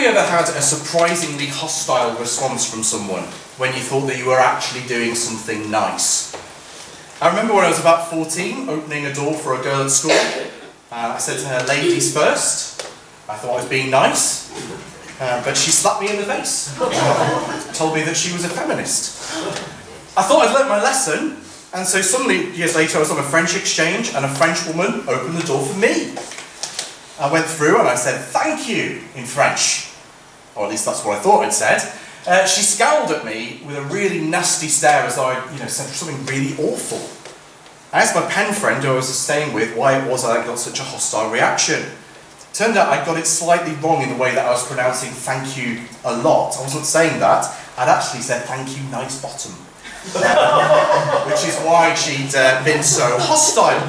Have you ever had a surprisingly hostile response from someone when you thought that you were actually doing something nice? I remember when I was about 14, opening a door for a girl at school. Uh, I said to her, ladies first. I thought I was being nice, uh, but she slapped me in the face. told me that she was a feminist. I thought I'd learnt my lesson, and so suddenly, years later, I was on a French exchange, and a French woman opened the door for me. I went through and I said, thank you, in French. Or at least that's what I thought I'd said. Uh, she scowled at me with a really nasty stare as though I, you know, said something really awful. I asked my pen friend who I was staying with why it was I got such a hostile reaction. Turned out I got it slightly wrong in the way that I was pronouncing thank you a lot. I wasn't saying that. I'd actually said thank you, nice bottom. Which is why she'd uh, been so hostile.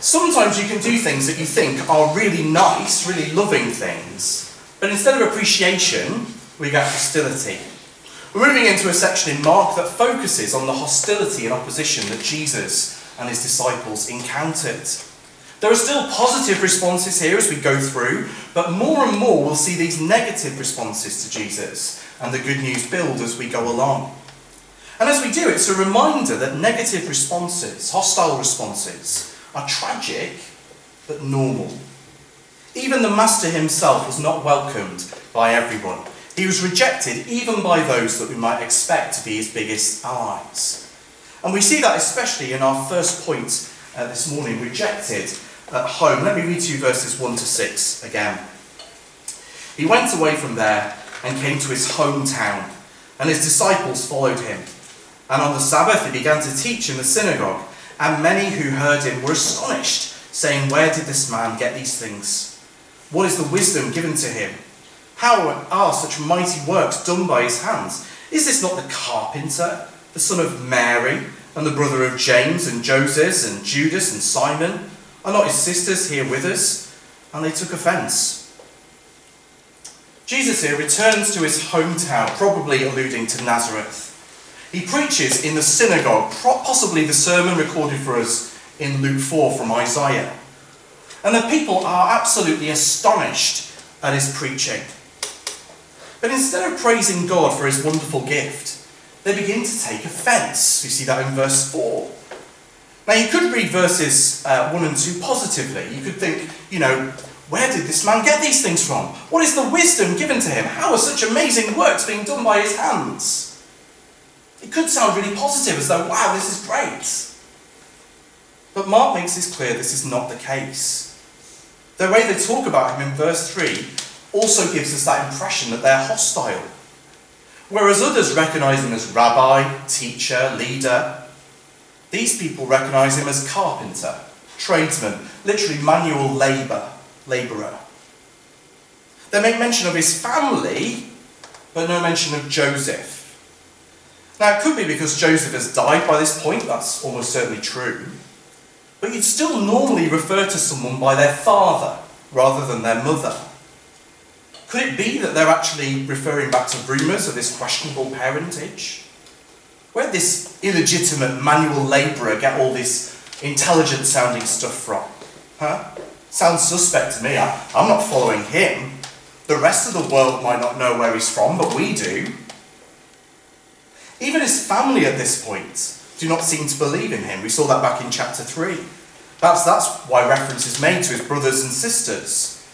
Sometimes you can do things that you think are really nice, really loving things, but instead of appreciation, we get hostility. We're moving into a section in Mark that focuses on the hostility and opposition that Jesus and his disciples encountered. There are still positive responses here as we go through, but more and more we'll see these negative responses to Jesus and the good news build as we go along. And as we do, it's a reminder that negative responses, hostile responses, are tragic but normal. Even the Master himself was not welcomed by everyone. He was rejected even by those that we might expect to be his biggest allies. And we see that especially in our first point uh, this morning rejected at home. Let me read to you verses 1 to 6 again. He went away from there and came to his hometown, and his disciples followed him. And on the Sabbath he began to teach in the synagogue and many who heard him were astonished, saying, Where did this man get these things? What is the wisdom given to him? How are such mighty works done by his hands? Is this not the carpenter, the son of Mary, and the brother of James and Joseph and Judas and Simon? Are not his sisters here with us? And they took offence. Jesus here returns to his hometown, probably alluding to Nazareth. He preaches in the synagogue, possibly the sermon recorded for us in Luke 4 from Isaiah. And the people are absolutely astonished at his preaching. But instead of praising God for his wonderful gift, they begin to take offence. We see that in verse 4. Now, you could read verses uh, 1 and 2 positively. You could think, you know, where did this man get these things from? What is the wisdom given to him? How are such amazing works being done by his hands? It could sound really positive, as though, wow, this is great. But Mark makes this clear this is not the case. The way they talk about him in verse 3 also gives us that impression that they're hostile. Whereas others recognize him as rabbi, teacher, leader, these people recognize him as carpenter, tradesman, literally manual labour, labourer. They make mention of his family, but no mention of Joseph. Now, it could be because Joseph has died by this point, that's almost certainly true. But you'd still normally refer to someone by their father rather than their mother. Could it be that they're actually referring back to rumours of this questionable parentage? Where did this illegitimate manual labourer get all this intelligent sounding stuff from? Huh? Sounds suspect to me. I, I'm not following him. The rest of the world might not know where he's from, but we do. Even his family at this point do not seem to believe in him. We saw that back in chapter 3. Perhaps that's why reference is made to his brothers and sisters.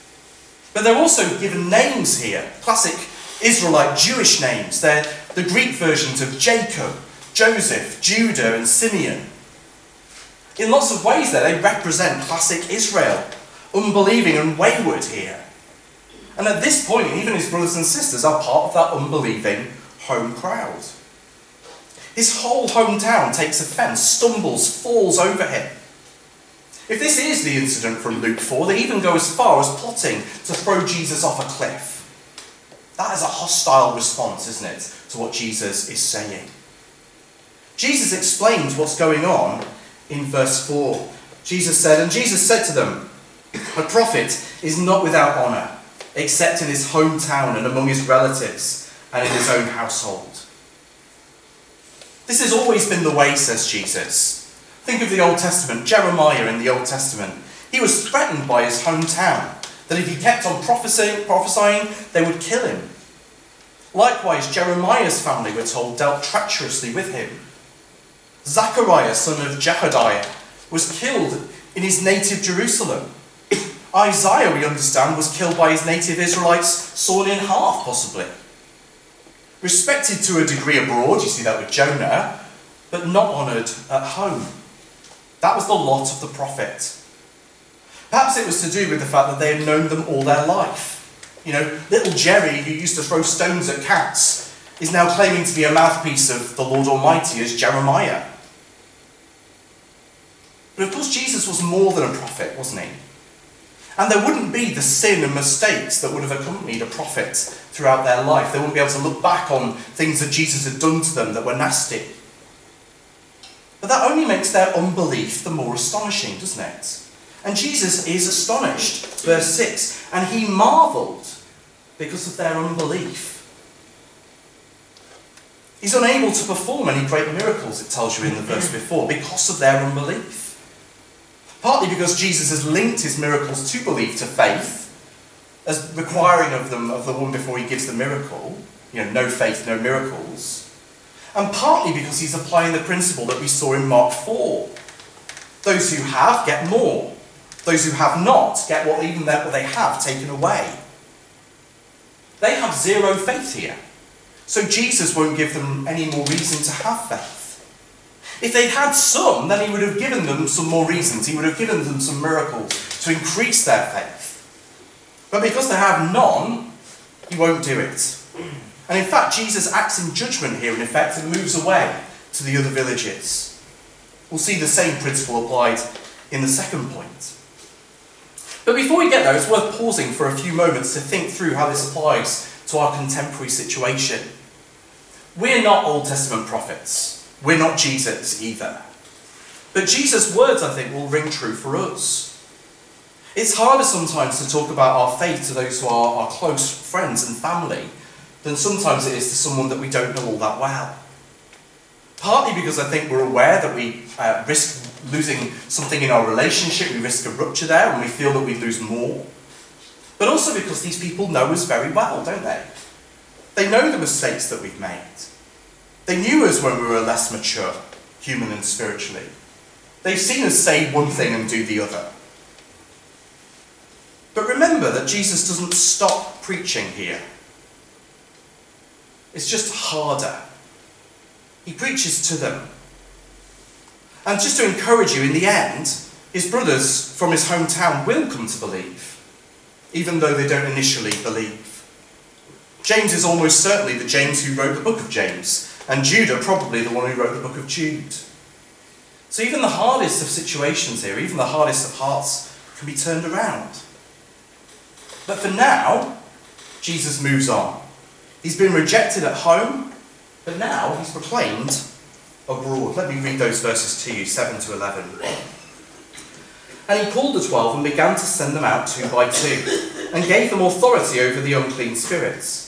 But they're also given names here, classic Israelite Jewish names. They're the Greek versions of Jacob, Joseph, Judah, and Simeon. In lots of ways, there, they represent classic Israel, unbelieving and wayward here. And at this point, even his brothers and sisters are part of that unbelieving home crowd. His whole hometown takes offence, stumbles, falls over him. If this is the incident from Luke 4, they even go as far as plotting to throw Jesus off a cliff. That is a hostile response, isn't it, to what Jesus is saying? Jesus explains what's going on in verse 4. Jesus said, And Jesus said to them, A prophet is not without honour, except in his hometown and among his relatives and in his own household. This has always been the way, says Jesus. Think of the Old Testament, Jeremiah in the Old Testament. He was threatened by his hometown. that if he kept on prophesying, prophesying, they would kill him. Likewise, Jeremiah's family, we're told, dealt treacherously with him. Zachariah, son of Jehoiada, was killed in his native Jerusalem. Isaiah, we understand, was killed by his native Israelites, sawn in half, possibly. Respected to a degree abroad, you see that with Jonah, but not honoured at home. That was the lot of the prophet. Perhaps it was to do with the fact that they had known them all their life. You know, little Jerry, who used to throw stones at cats, is now claiming to be a mouthpiece of the Lord Almighty as Jeremiah. But of course, Jesus was more than a prophet, wasn't he? And there wouldn't be the sin and mistakes that would have accompanied a prophet throughout their life. They wouldn't be able to look back on things that Jesus had done to them that were nasty. But that only makes their unbelief the more astonishing, doesn't it? And Jesus is astonished, verse 6, and he marvelled because of their unbelief. He's unable to perform any great miracles, it tells you in the verse before, because of their unbelief. Partly because Jesus has linked his miracles to belief, to faith, as requiring of them of the one before he gives the miracle. You know, no faith, no miracles. And partly because he's applying the principle that we saw in Mark 4. Those who have get more. Those who have not get what even what they have taken away. They have zero faith here. So Jesus won't give them any more reason to have faith. If they'd had some, then he would have given them some more reasons. He would have given them some miracles to increase their faith. But because they have none, he won't do it. And in fact, Jesus acts in judgment here, in effect, and moves away to the other villages. We'll see the same principle applied in the second point. But before we get there, it's worth pausing for a few moments to think through how this applies to our contemporary situation. We're not Old Testament prophets. We're not Jesus either. But Jesus' words, I think, will ring true for us. It's harder sometimes to talk about our faith to those who are our close friends and family than sometimes it is to someone that we don't know all that well. Partly because I think we're aware that we uh, risk losing something in our relationship, we risk a rupture there, and we feel that we lose more. But also because these people know us very well, don't they? They know the mistakes that we've made. They knew us when we were less mature, human and spiritually. They've seen us say one thing and do the other. But remember that Jesus doesn't stop preaching here. It's just harder. He preaches to them. And just to encourage you, in the end, his brothers from his hometown will come to believe, even though they don't initially believe. James is almost certainly the James who wrote the book of James, and Judah probably the one who wrote the book of Jude. So even the hardest of situations here, even the hardest of hearts, can be turned around. But for now, Jesus moves on. He's been rejected at home, but now he's proclaimed abroad. Let me read those verses to you 7 to 11. And he called the twelve and began to send them out two by two, and gave them authority over the unclean spirits.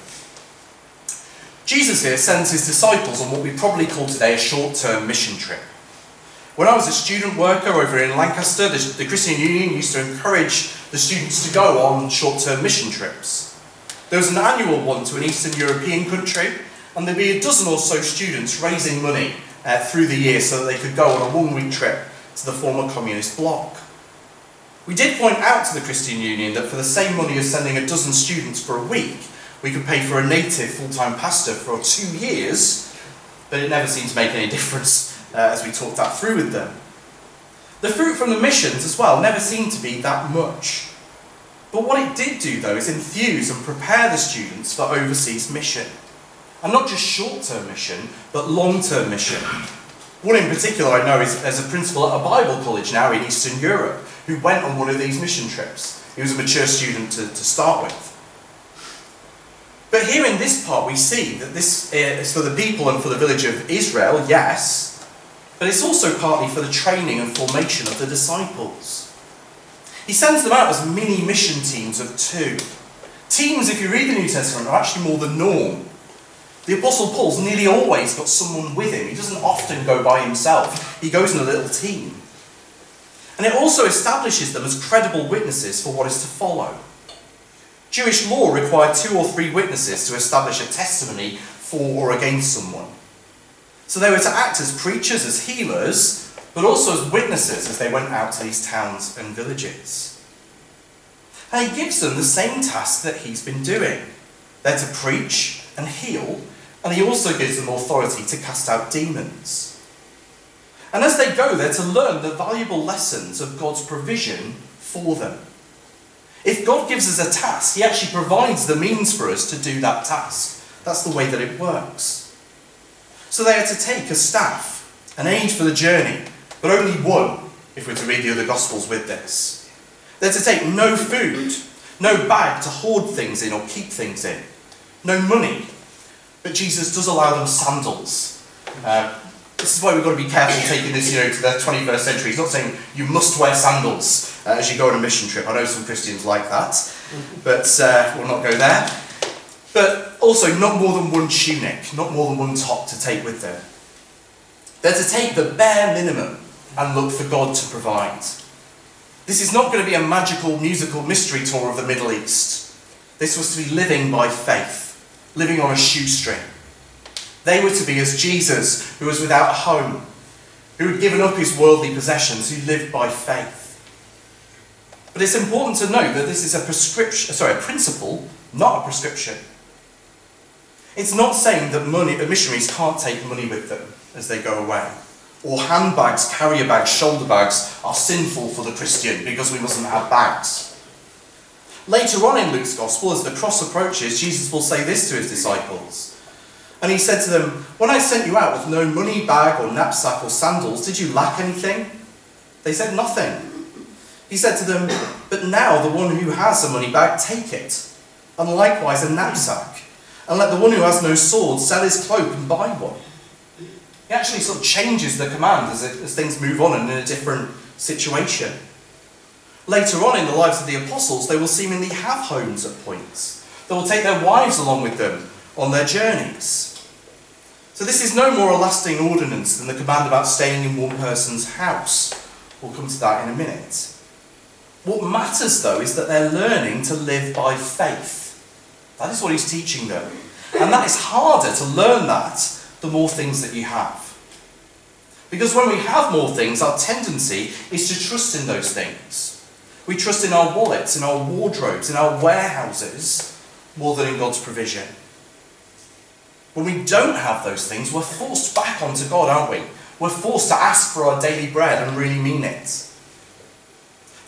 Jesus here sends his disciples on what we probably call today a short term mission trip. When I was a student worker over in Lancaster, the, the Christian Union used to encourage the students to go on short term mission trips. There was an annual one to an Eastern European country, and there'd be a dozen or so students raising money uh, through the year so that they could go on a one week trip to the former communist bloc. We did point out to the Christian Union that for the same money as sending a dozen students for a week, we could pay for a native full-time pastor for two years, but it never seemed to make any difference uh, as we talked that through with them. The fruit from the missions as well never seemed to be that much. But what it did do, though, is enthuse and prepare the students for overseas mission. And not just short-term mission, but long-term mission. One in particular I know is as a principal at a Bible college now in Eastern Europe, who went on one of these mission trips. He was a mature student to, to start with. But here in this part, we see that this eh, is for the people and for the village of Israel, yes, but it's also partly for the training and formation of the disciples. He sends them out as mini mission teams of two. Teams, if you read the New Testament, are actually more the norm. The Apostle Paul's nearly always got someone with him. He doesn't often go by himself, he goes in a little team. And it also establishes them as credible witnesses for what is to follow. Jewish law required two or three witnesses to establish a testimony for or against someone. So they were to act as preachers, as healers, but also as witnesses as they went out to these towns and villages. And he gives them the same task that he's been doing. They're to preach and heal, and he also gives them authority to cast out demons. And as they go, they're to learn the valuable lessons of God's provision for them. If God gives us a task, He actually provides the means for us to do that task. That's the way that it works. So they are to take a staff, an aid for the journey, but only one, if we're to read the other Gospels with this. They're to take no food, no bag to hoard things in or keep things in, no money. But Jesus does allow them sandals. Uh, this is why we've got to be careful taking this, you know, to the 21st century. He's not saying you must wear sandals uh, as you go on a mission trip. I know some Christians like that, but uh, we'll not go there. But also, not more than one tunic, not more than one top to take with them. They're to take the bare minimum and look for God to provide. This is not going to be a magical musical mystery tour of the Middle East. This was to be living by faith, living on a shoestring. They were to be as Jesus, who was without a home, who had given up his worldly possessions, who lived by faith. But it's important to note that this is a prescription, sorry, a principle, not a prescription. It's not saying that money, that missionaries can't take money with them as they go away. Or handbags, carrier bags, shoulder bags are sinful for the Christian because we mustn't have bags. Later on in Luke's Gospel, as the cross approaches, Jesus will say this to his disciples and he said to them, When I sent you out with no money bag or knapsack or sandals, did you lack anything? They said, Nothing. He said to them, But now the one who has a money bag, take it, and likewise a knapsack. And let the one who has no sword sell his cloak and buy one. He actually sort of changes the command as, it, as things move on and in a different situation. Later on in the lives of the apostles, they will seemingly have homes at points. They will take their wives along with them on their journeys. So this is no more a lasting ordinance than the command about staying in one person's house. We'll come to that in a minute. What matters, though, is that they're learning to live by faith. That is what he's teaching them. And that is harder to learn that the more things that you have. Because when we have more things, our tendency is to trust in those things. We trust in our wallets, in our wardrobes, in our warehouses, more than in God's provision. When we don't have those things, we're forced back onto God, aren't we? We're forced to ask for our daily bread and really mean it.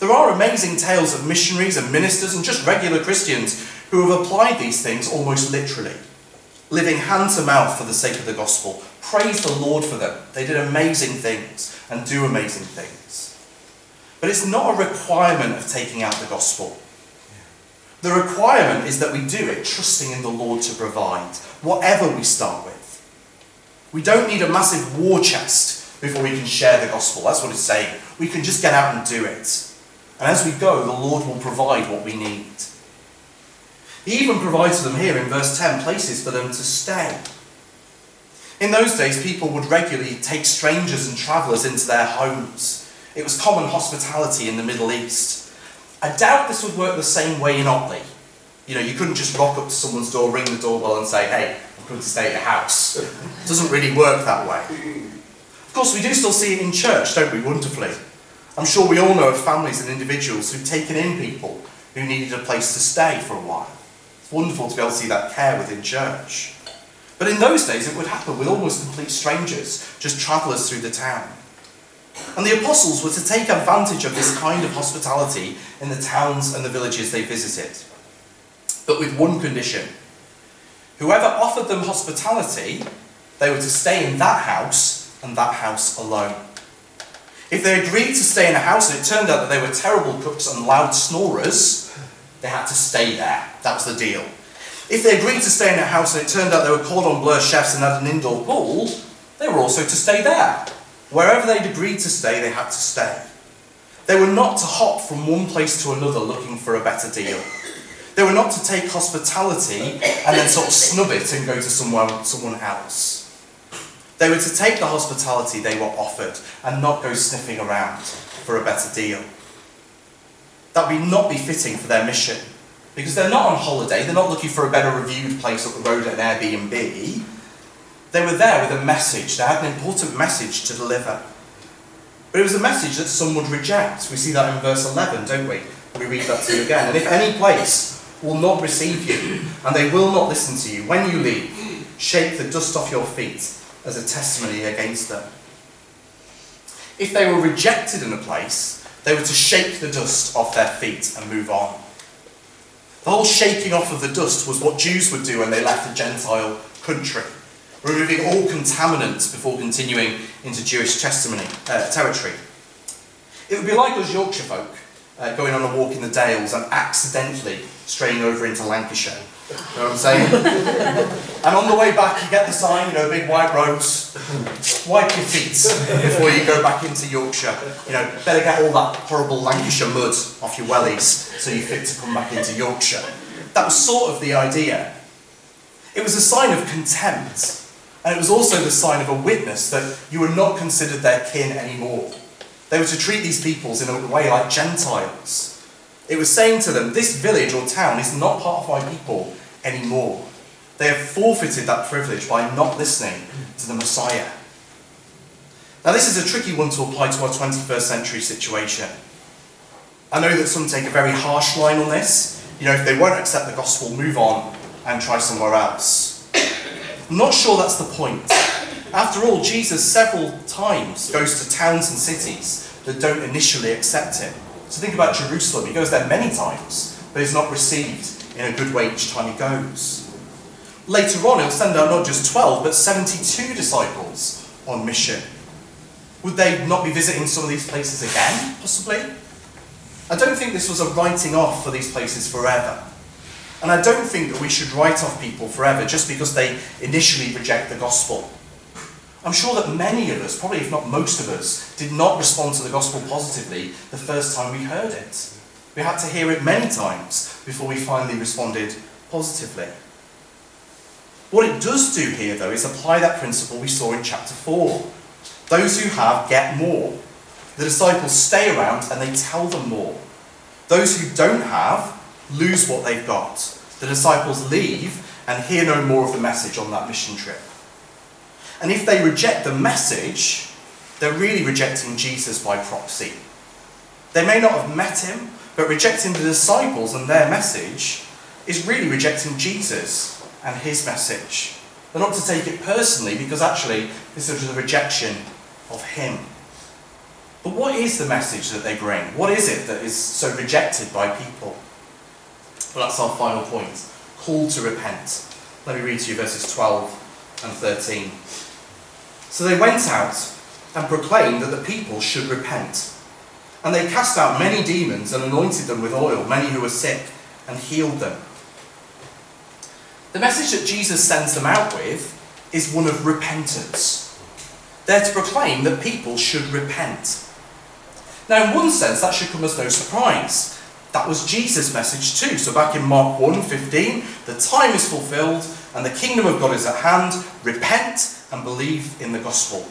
There are amazing tales of missionaries and ministers and just regular Christians who have applied these things almost literally, living hand to mouth for the sake of the gospel. Praise the Lord for them. They did amazing things and do amazing things. But it's not a requirement of taking out the gospel. The requirement is that we do it trusting in the Lord to provide, whatever we start with. We don't need a massive war chest before we can share the gospel. That's what it's saying. We can just get out and do it. And as we go, the Lord will provide what we need. He even provides for them here in verse 10 places for them to stay. In those days, people would regularly take strangers and travellers into their homes. It was common hospitality in the Middle East. I doubt this would work the same way in Otley. You know, you couldn't just rock up to someone's door, ring the doorbell, and say, hey, I'm coming to stay at your house. It doesn't really work that way. Of course, we do still see it in church, don't we, wonderfully? I'm sure we all know of families and individuals who've taken in people who needed a place to stay for a while. It's wonderful to be able to see that care within church. But in those days, it would happen with almost complete strangers, just travellers through the town. And the apostles were to take advantage of this kind of hospitality in the towns and the villages they visited. But with one condition whoever offered them hospitality, they were to stay in that house and that house alone. If they agreed to stay in a house and it turned out that they were terrible cooks and loud snorers, they had to stay there. That was the deal. If they agreed to stay in a house and it turned out they were cordon bleu chefs and had an indoor pool, they were also to stay there. Wherever they'd agreed to stay, they had to stay. They were not to hop from one place to another looking for a better deal. They were not to take hospitality and then sort of snub it and go to someone, someone else. They were to take the hospitality they were offered and not go sniffing around for a better deal. That would not be fitting for their mission because they're not on holiday, they're not looking for a better reviewed place up the road at an Airbnb. They were there with a message, they had an important message to deliver. But it was a message that some would reject. We see that in verse 11, don't we? We read that to you again. And if any place will not receive you, and they will not listen to you, when you leave, shake the dust off your feet as a testimony against them. If they were rejected in a place, they were to shake the dust off their feet and move on. The whole shaking off of the dust was what Jews would do when they left a Gentile country, removing all contaminants before continuing into Jewish testimony, uh, territory. It would be like us Yorkshire folk uh, going on a walk in the Dales and accidentally straying over into Lancashire you know what I'm saying? and on the way back, you get the sign, you know, big white roads. Wipe your feet before you go back into Yorkshire. You know, better get all that horrible Lancashire mud off your wellies so you're fit to come back into Yorkshire. That was sort of the idea. It was a sign of contempt. And it was also the sign of a witness that you were not considered their kin anymore. They were to treat these peoples in a way like Gentiles. It was saying to them, this village or town is not part of my people anymore. They have forfeited that privilege by not listening to the Messiah. Now, this is a tricky one to apply to our 21st century situation. I know that some take a very harsh line on this. You know, if they won't accept the gospel, move on and try somewhere else. I'm not sure that's the point. After all, Jesus several times goes to towns and cities that don't initially accept him. So think about Jerusalem. He goes there many times, but is not received in a good way each time he goes. Later on, he'll send out not just 12, but 72 disciples on mission. Would they not be visiting some of these places again, possibly? I don't think this was a writing off for these places forever. And I don't think that we should write off people forever just because they initially reject the gospel. I'm sure that many of us, probably if not most of us, did not respond to the gospel positively the first time we heard it. We had to hear it many times before we finally responded positively. What it does do here, though, is apply that principle we saw in chapter 4. Those who have get more. The disciples stay around and they tell them more. Those who don't have lose what they've got. The disciples leave and hear no more of the message on that mission trip. And if they reject the message, they're really rejecting Jesus by proxy. They may not have met him, but rejecting the disciples and their message is really rejecting Jesus and his message. They're not to take it personally because actually this is a rejection of him. But what is the message that they bring? What is it that is so rejected by people? Well, that's our final point. Call to repent. Let me read to you verses 12 and 13. So they went out and proclaimed that the people should repent. And they cast out many demons and anointed them with oil, many who were sick, and healed them. The message that Jesus sends them out with is one of repentance. They're to proclaim that people should repent. Now, in one sense, that should come as no surprise. That was Jesus' message too. So back in Mark 1:15, the time is fulfilled and the kingdom of God is at hand. Repent and believe in the gospel.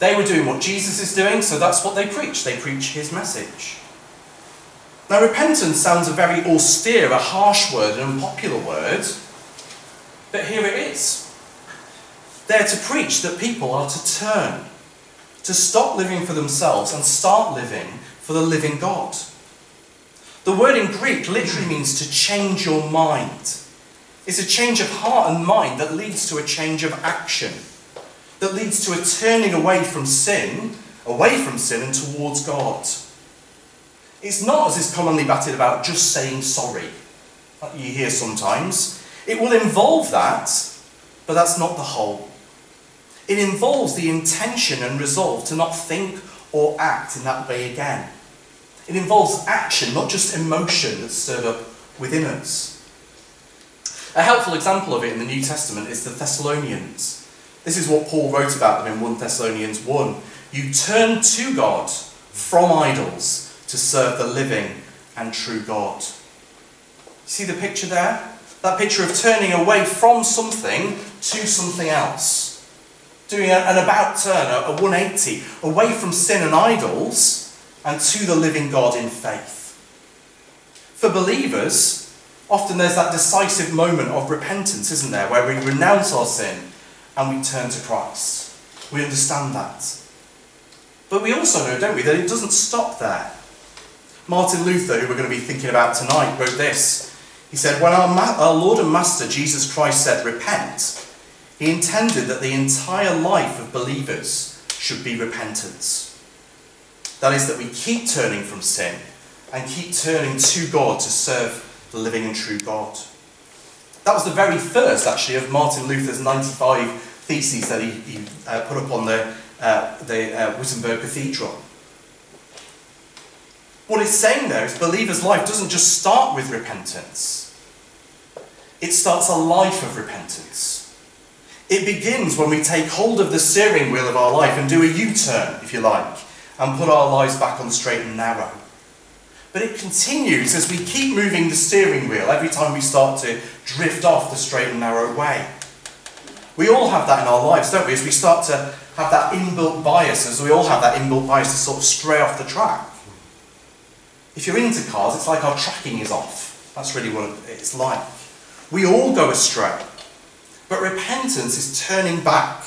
They were doing what Jesus is doing, so that's what they preach. They preach his message. Now, repentance sounds a very austere, a harsh word, an unpopular word, but here it is. They're to preach that people are to turn, to stop living for themselves and start living for the living God. The word in Greek literally means to change your mind. It's a change of heart and mind that leads to a change of action, that leads to a turning away from sin, away from sin and towards God. It's not, as is commonly batted about, just saying sorry, you hear sometimes. It will involve that, but that's not the whole. It involves the intention and resolve to not think or act in that way again. It involves action, not just emotion that's stirred up within us. A helpful example of it in the New Testament is the Thessalonians. This is what Paul wrote about them in 1 Thessalonians 1. You turn to God from idols to serve the living and true God. See the picture there? That picture of turning away from something to something else. Doing an about turn, a 180, away from sin and idols and to the living God in faith. For believers, often there's that decisive moment of repentance, isn't there, where we renounce our sin and we turn to Christ. We understand that. But we also know, don't we, that it doesn't stop there. Martin Luther, who we're going to be thinking about tonight, wrote this. He said, When our, Ma- our Lord and Master Jesus Christ said, Repent, he intended that the entire life of believers should be repentance. That is, that we keep turning from sin and keep turning to God to serve the living and true God. That was the very first, actually, of Martin Luther's 95 theses that he, he uh, put up on the, uh, the uh, Wittenberg Cathedral. What it's saying there is believer's life doesn't just start with repentance. It starts a life of repentance. It begins when we take hold of the steering wheel of our life and do a U turn, if you like, and put our lives back on straight and narrow. But it continues as we keep moving the steering wheel every time we start to drift off the straight and narrow way. We all have that in our lives, don't we? As we start to have that inbuilt bias, as we all have that inbuilt bias to sort of stray off the track. If you're into cars, it's like our tracking is off. That's really what it's like. We all go astray. But repentance is turning back.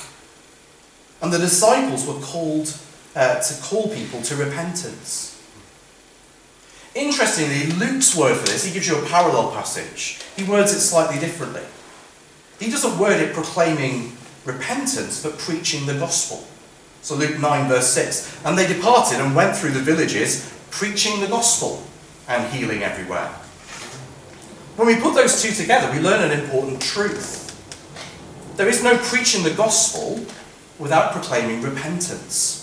And the disciples were called uh, to call people to repentance. Interestingly, Luke's word for this, he gives you a parallel passage. He words it slightly differently. He doesn't word it proclaiming repentance, but preaching the gospel. So Luke 9, verse 6. And they departed and went through the villages, preaching the gospel and healing everywhere. When we put those two together, we learn an important truth. There is no preaching the gospel without proclaiming repentance.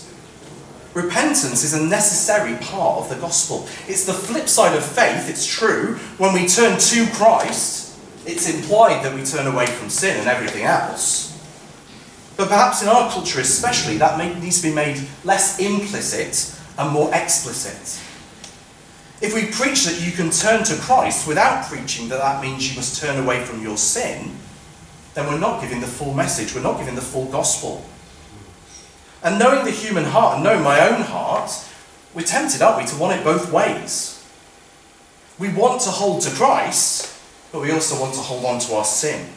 Repentance is a necessary part of the gospel. It's the flip side of faith, it's true. When we turn to Christ, it's implied that we turn away from sin and everything else. But perhaps in our culture especially, that needs to be made less implicit and more explicit. If we preach that you can turn to Christ without preaching that that means you must turn away from your sin, then we're not giving the full message, we're not giving the full gospel. And knowing the human heart and knowing my own heart, we're tempted, aren't we, to want it both ways. We want to hold to Christ, but we also want to hold on to our sin.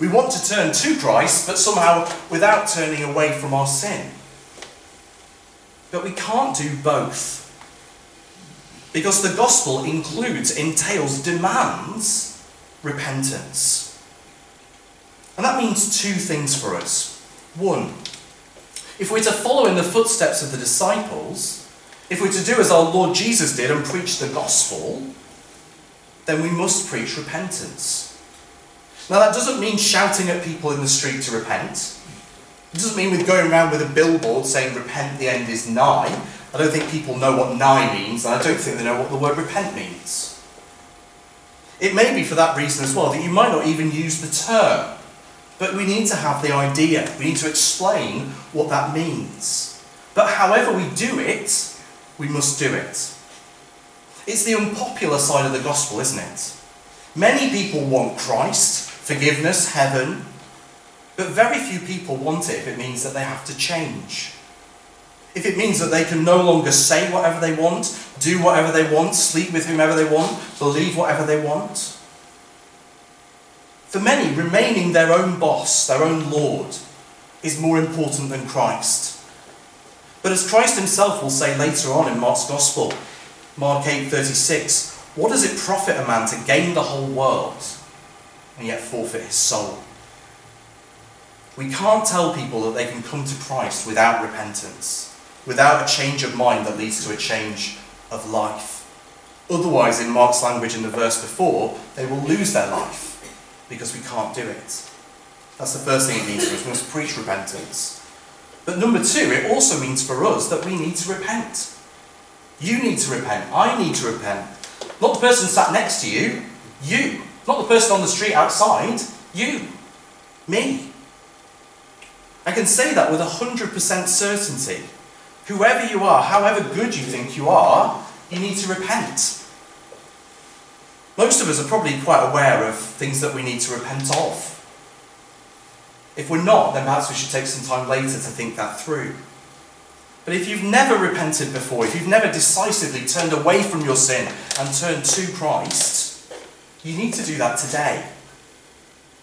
We want to turn to Christ, but somehow without turning away from our sin. But we can't do both. Because the gospel includes, entails, demands repentance. And that means two things for us. One, if we're to follow in the footsteps of the disciples, if we're to do as our Lord Jesus did and preach the gospel, then we must preach repentance. Now, that doesn't mean shouting at people in the street to repent. It doesn't mean with going around with a billboard saying, Repent, the end is nigh. I don't think people know what nigh means, and I don't think they know what the word repent means. It may be for that reason as well that you might not even use the term. But we need to have the idea. We need to explain what that means. But however we do it, we must do it. It's the unpopular side of the gospel, isn't it? Many people want Christ, forgiveness, heaven, but very few people want it if it means that they have to change. If it means that they can no longer say whatever they want, do whatever they want, sleep with whomever they want, believe whatever they want. For many, remaining their own boss, their own Lord, is more important than Christ. But as Christ himself will say later on in Mark's Gospel, Mark 8:36, what does it profit a man to gain the whole world and yet forfeit his soul? We can't tell people that they can come to Christ without repentance, without a change of mind that leads to a change of life. Otherwise, in Mark's language in the verse before, they will lose their life because we can't do it. That's the first thing it means for us. We must preach repentance. But number two, it also means for us that we need to repent. You need to repent. I need to repent. Not the person sat next to you, you. Not the person on the street outside, you, me. I can say that with 100% certainty. Whoever you are, however good you think you are, you need to repent. Most of us are probably quite aware of things that we need to repent of. If we're not, then perhaps we should take some time later to think that through. But if you've never repented before, if you've never decisively turned away from your sin and turned to Christ, you need to do that today.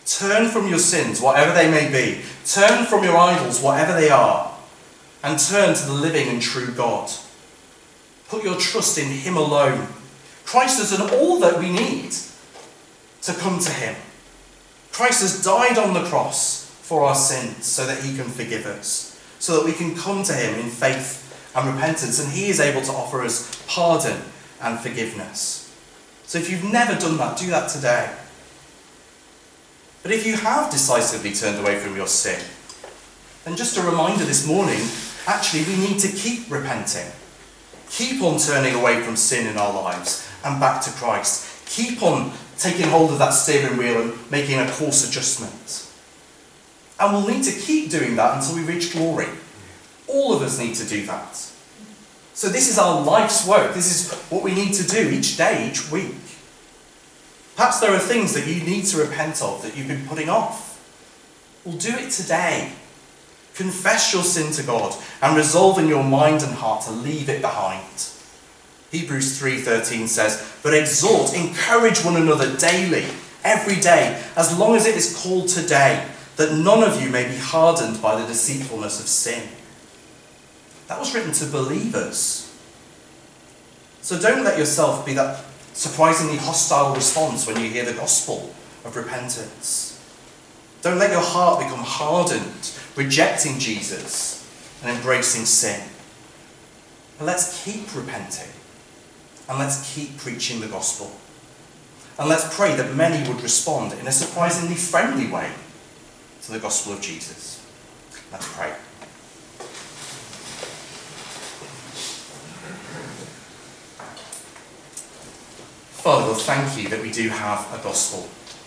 Turn from your sins, whatever they may be. Turn from your idols, whatever they are. And turn to the living and true God. Put your trust in Him alone. Christ done all that we need to come to Him. Christ has died on the cross for our sins so that He can forgive us, so that we can come to Him in faith and repentance, and He is able to offer us pardon and forgiveness. So if you've never done that, do that today. But if you have decisively turned away from your sin, then just a reminder this morning actually, we need to keep repenting. Keep on turning away from sin in our lives and back to Christ. Keep on taking hold of that steering wheel and making a course adjustment. And we'll need to keep doing that until we reach glory. All of us need to do that. So, this is our life's work. This is what we need to do each day, each week. Perhaps there are things that you need to repent of that you've been putting off. Well, do it today. Confess your sin to God and resolve in your mind and heart to leave it behind. Hebrews 3:13 says, "But exhort, encourage one another daily, every day, as long as it is called today, that none of you may be hardened by the deceitfulness of sin." That was written to believers. So don't let yourself be that surprisingly hostile response when you hear the gospel of repentance. Don't let your heart become hardened, rejecting Jesus and embracing sin. But let's keep repenting and let's keep preaching the gospel. And let's pray that many would respond in a surprisingly friendly way to the gospel of Jesus. Let's pray. Father, thank you that we do have a gospel.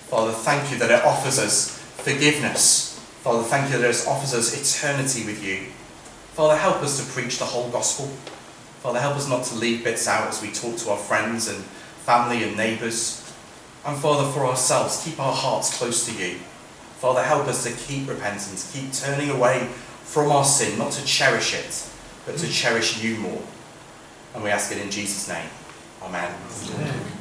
Father, thank you that it offers us forgiveness. Father, thank you that it offers us eternity with you. Father, help us to preach the whole gospel. Father, help us not to leave bits out as we talk to our friends and family and neighbours. And Father, for ourselves, keep our hearts close to you. Father, help us to keep repentance, keep turning away from our sin, not to cherish it, but to cherish you more. And we ask it in Jesus' name. Amen. Amen.